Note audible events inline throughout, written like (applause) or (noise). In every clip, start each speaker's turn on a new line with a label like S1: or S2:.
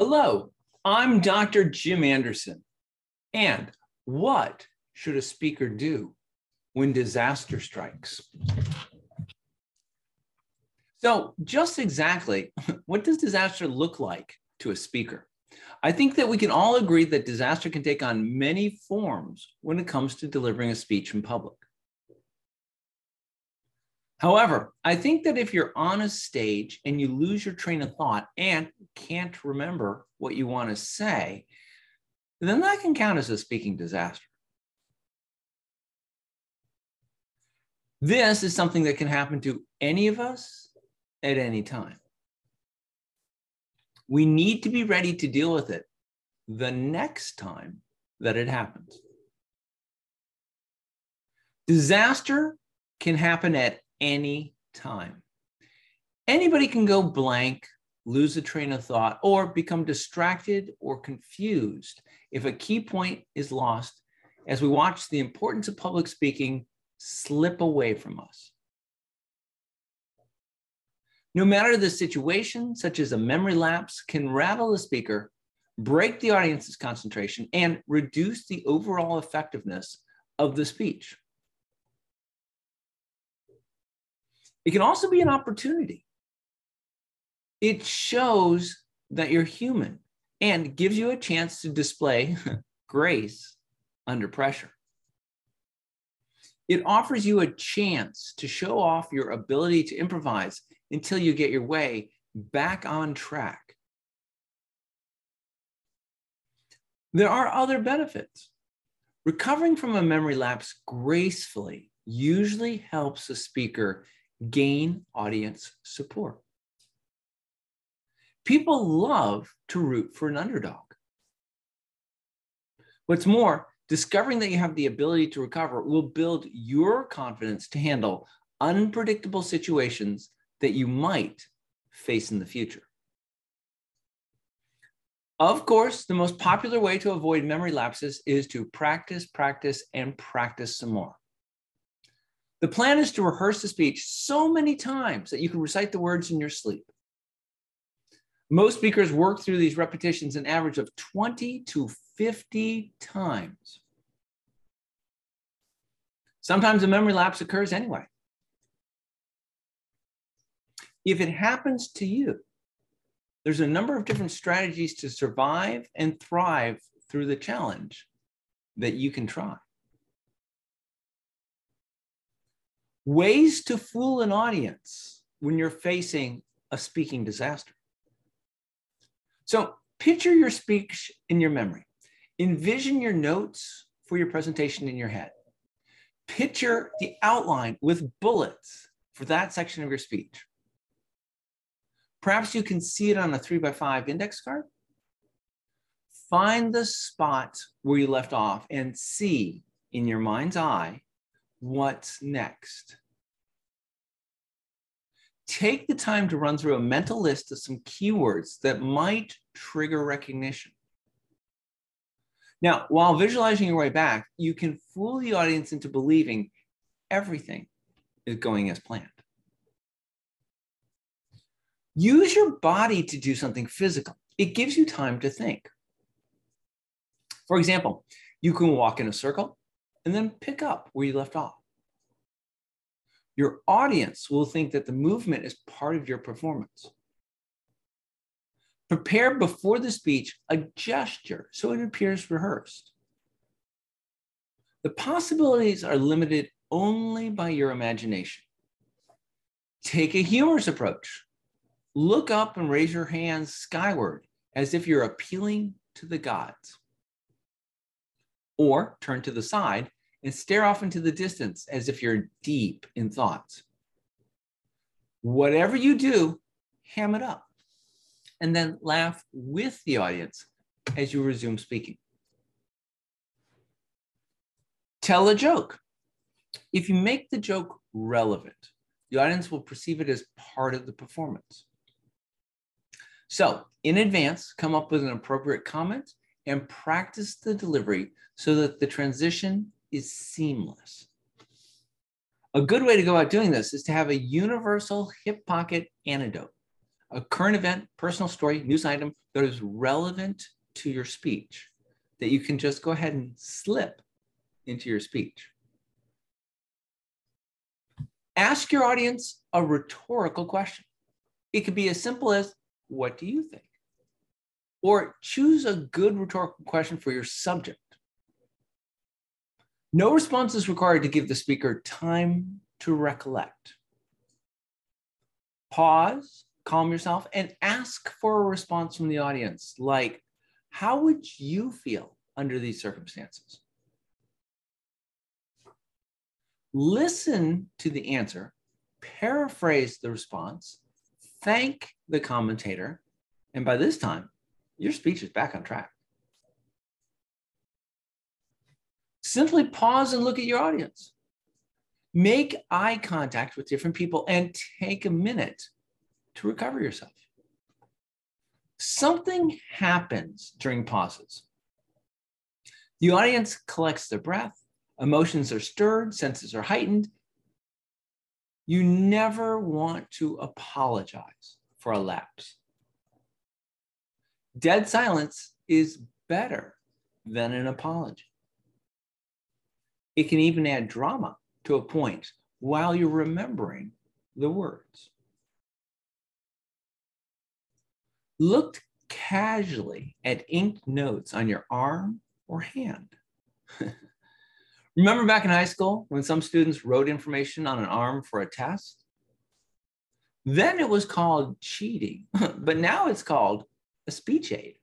S1: Hello, I'm Dr. Jim Anderson. And what should a speaker do when disaster strikes? So, just exactly (laughs) what does disaster look like to a speaker? I think that we can all agree that disaster can take on many forms when it comes to delivering a speech in public. However, I think that if you're on a stage and you lose your train of thought and can't remember what you want to say, then that can count as a speaking disaster. This is something that can happen to any of us at any time. We need to be ready to deal with it the next time that it happens. Disaster can happen at any time. Anybody can go blank, lose a train of thought, or become distracted or confused if a key point is lost as we watch the importance of public speaking slip away from us. No matter the situation, such as a memory lapse, can rattle the speaker, break the audience's concentration, and reduce the overall effectiveness of the speech. It can also be an opportunity. It shows that you're human and gives you a chance to display (laughs) grace under pressure. It offers you a chance to show off your ability to improvise until you get your way back on track. There are other benefits. Recovering from a memory lapse gracefully usually helps a speaker gain audience support. People love to root for an underdog. What's more, discovering that you have the ability to recover will build your confidence to handle unpredictable situations that you might face in the future. Of course, the most popular way to avoid memory lapses is to practice, practice, and practice some more. The plan is to rehearse the speech so many times that you can recite the words in your sleep. Most speakers work through these repetitions an average of 20 to 50 times. Sometimes a memory lapse occurs anyway. If it happens to you, there's a number of different strategies to survive and thrive through the challenge that you can try. Ways to fool an audience when you're facing a speaking disaster. So picture your speech in your memory. Envision your notes for your presentation in your head. Picture the outline with bullets for that section of your speech. Perhaps you can see it on a three by five index card. Find the spot where you left off and see in your mind's eye what's next. Take the time to run through a mental list of some keywords that might trigger recognition. Now, while visualizing your way back, you can fool the audience into believing everything is going as planned. Use your body to do something physical. It gives you time to think. For example, you can walk in a circle and then pick up where you left off. Your audience will think that the movement is part of your performance. Prepare before the speech a gesture so it appears rehearsed. The possibilities are limited only by your imagination. Take a humorous approach look up and raise your hands skyward as if you're appealing to the gods. Or turn to the side and stare off into the distance as if you're deep in thoughts. Whatever you do, ham it up and then laugh with the audience as you resume speaking. Tell a joke. If you make the joke relevant, the audience will perceive it as part of the performance. So in advance, come up with an appropriate comment and practice the delivery so that the transition is seamless. A good way to go about doing this is to have a universal hip pocket antidote, a current event, personal story, news item that is relevant to your speech that you can just go ahead and slip into your speech. Ask your audience a rhetorical question. It could be as simple as, What do you think? Or choose a good rhetorical question for your subject. No response is required to give the speaker time to recollect. Pause, calm yourself, and ask for a response from the audience, like, How would you feel under these circumstances? Listen to the answer, paraphrase the response, thank the commentator, and by this time, your speech is back on track. Simply pause and look at your audience. Make eye contact with different people and take a minute to recover yourself. Something happens during pauses. The audience collects their breath, emotions are stirred, senses are heightened. You never want to apologize for a lapse. Dead silence is better than an apology. It can even add drama to a point while you're remembering the words. Look casually at inked notes on your arm or hand. (laughs) Remember back in high school when some students wrote information on an arm for a test? Then it was called cheating, (laughs) but now it's called a speech aid.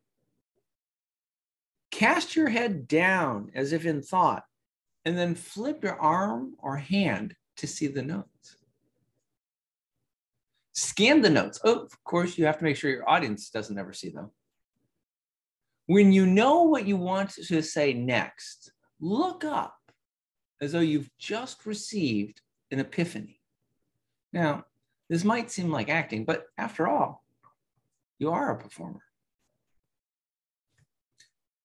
S1: Cast your head down as if in thought, and then flip your arm or hand to see the notes. Scan the notes. Oh, of course, you have to make sure your audience doesn't ever see them. When you know what you want to say next, look up as though you've just received an epiphany. Now, this might seem like acting, but after all, you are a performer.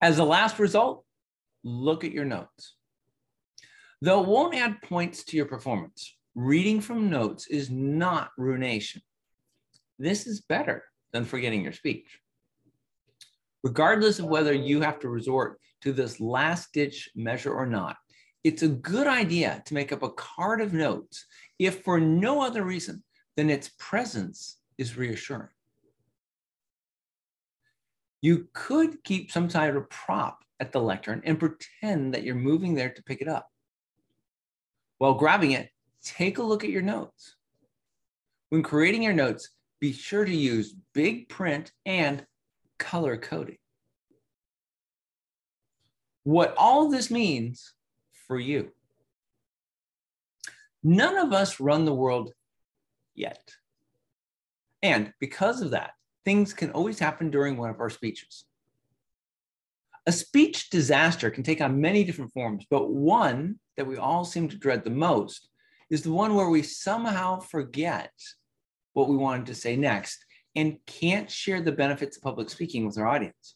S1: As a last result, look at your notes. Though it won't add points to your performance, reading from notes is not ruination. This is better than forgetting your speech. Regardless of whether you have to resort to this last ditch measure or not, it's a good idea to make up a card of notes if for no other reason than its presence is reassuring. You could keep some type of prop at the lectern and pretend that you're moving there to pick it up. While grabbing it, take a look at your notes. When creating your notes, be sure to use big print and color coding. What all this means for you. None of us run the world yet. And because of that, things can always happen during one of our speeches. A speech disaster can take on many different forms, but one that we all seem to dread the most is the one where we somehow forget what we wanted to say next and can't share the benefits of public speaking with our audience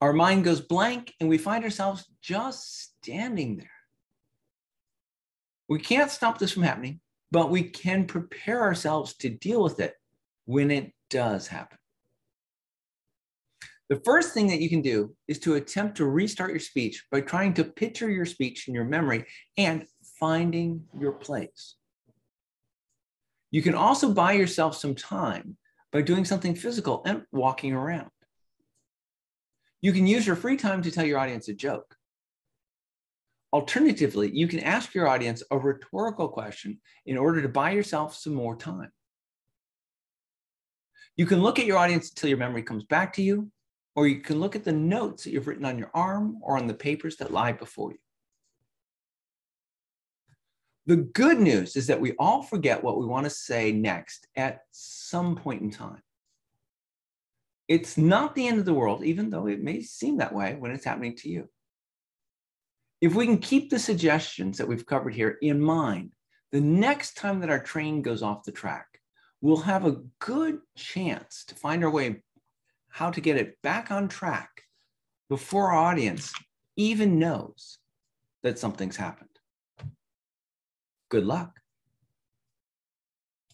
S1: our mind goes blank and we find ourselves just standing there. We can't stop this from happening, but we can prepare ourselves to deal with it when it does happen. The first thing that you can do is to attempt to restart your speech by trying to picture your speech in your memory and finding your place. You can also buy yourself some time by doing something physical and walking around. You can use your free time to tell your audience a joke. Alternatively, you can ask your audience a rhetorical question in order to buy yourself some more time. You can look at your audience until your memory comes back to you, or you can look at the notes that you've written on your arm or on the papers that lie before you. The good news is that we all forget what we want to say next at some point in time. It's not the end of the world, even though it may seem that way when it's happening to you. If we can keep the suggestions that we've covered here in mind, the next time that our train goes off the track, we'll have a good chance to find our way how to get it back on track before our audience even knows that something's happened. Good luck.